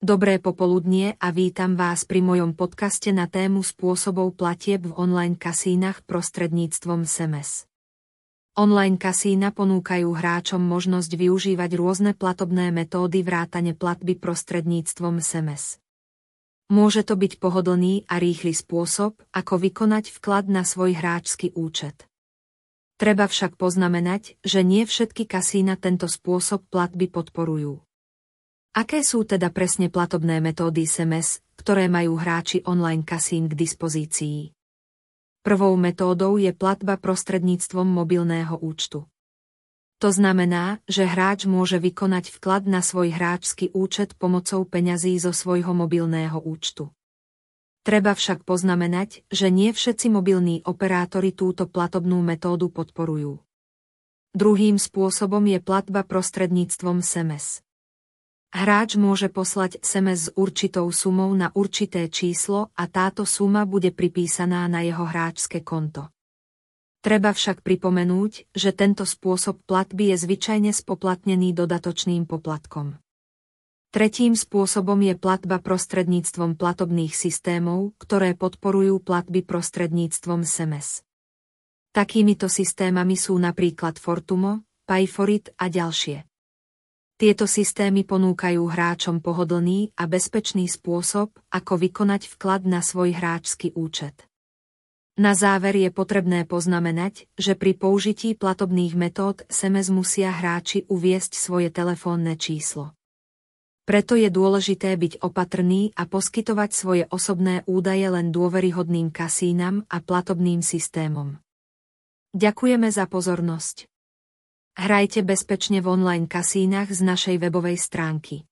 Dobré popoludnie a vítam vás pri mojom podcaste na tému spôsobov platieb v online kasínach prostredníctvom SMS. Online kasína ponúkajú hráčom možnosť využívať rôzne platobné metódy vrátane platby prostredníctvom SMS. Môže to byť pohodlný a rýchly spôsob, ako vykonať vklad na svoj hráčsky účet. Treba však poznamenať, že nie všetky kasína tento spôsob platby podporujú. Aké sú teda presne platobné metódy SMS, ktoré majú hráči online kasín k dispozícii? Prvou metódou je platba prostredníctvom mobilného účtu. To znamená, že hráč môže vykonať vklad na svoj hráčsky účet pomocou peňazí zo svojho mobilného účtu. Treba však poznamenať, že nie všetci mobilní operátori túto platobnú metódu podporujú. Druhým spôsobom je platba prostredníctvom SMS. Hráč môže poslať SMS s určitou sumou na určité číslo a táto suma bude pripísaná na jeho hráčske konto. Treba však pripomenúť, že tento spôsob platby je zvyčajne spoplatnený dodatočným poplatkom. Tretím spôsobom je platba prostredníctvom platobných systémov, ktoré podporujú platby prostredníctvom SMS. Takýmito systémami sú napríklad Fortumo, Payforit a ďalšie. Tieto systémy ponúkajú hráčom pohodlný a bezpečný spôsob, ako vykonať vklad na svoj hráčsky účet. Na záver je potrebné poznamenať, že pri použití platobných metód SMS musia hráči uviesť svoje telefónne číslo. Preto je dôležité byť opatrný a poskytovať svoje osobné údaje len dôveryhodným kasínam a platobným systémom. Ďakujeme za pozornosť. Hrajte bezpečne v online kasínach z našej webovej stránky.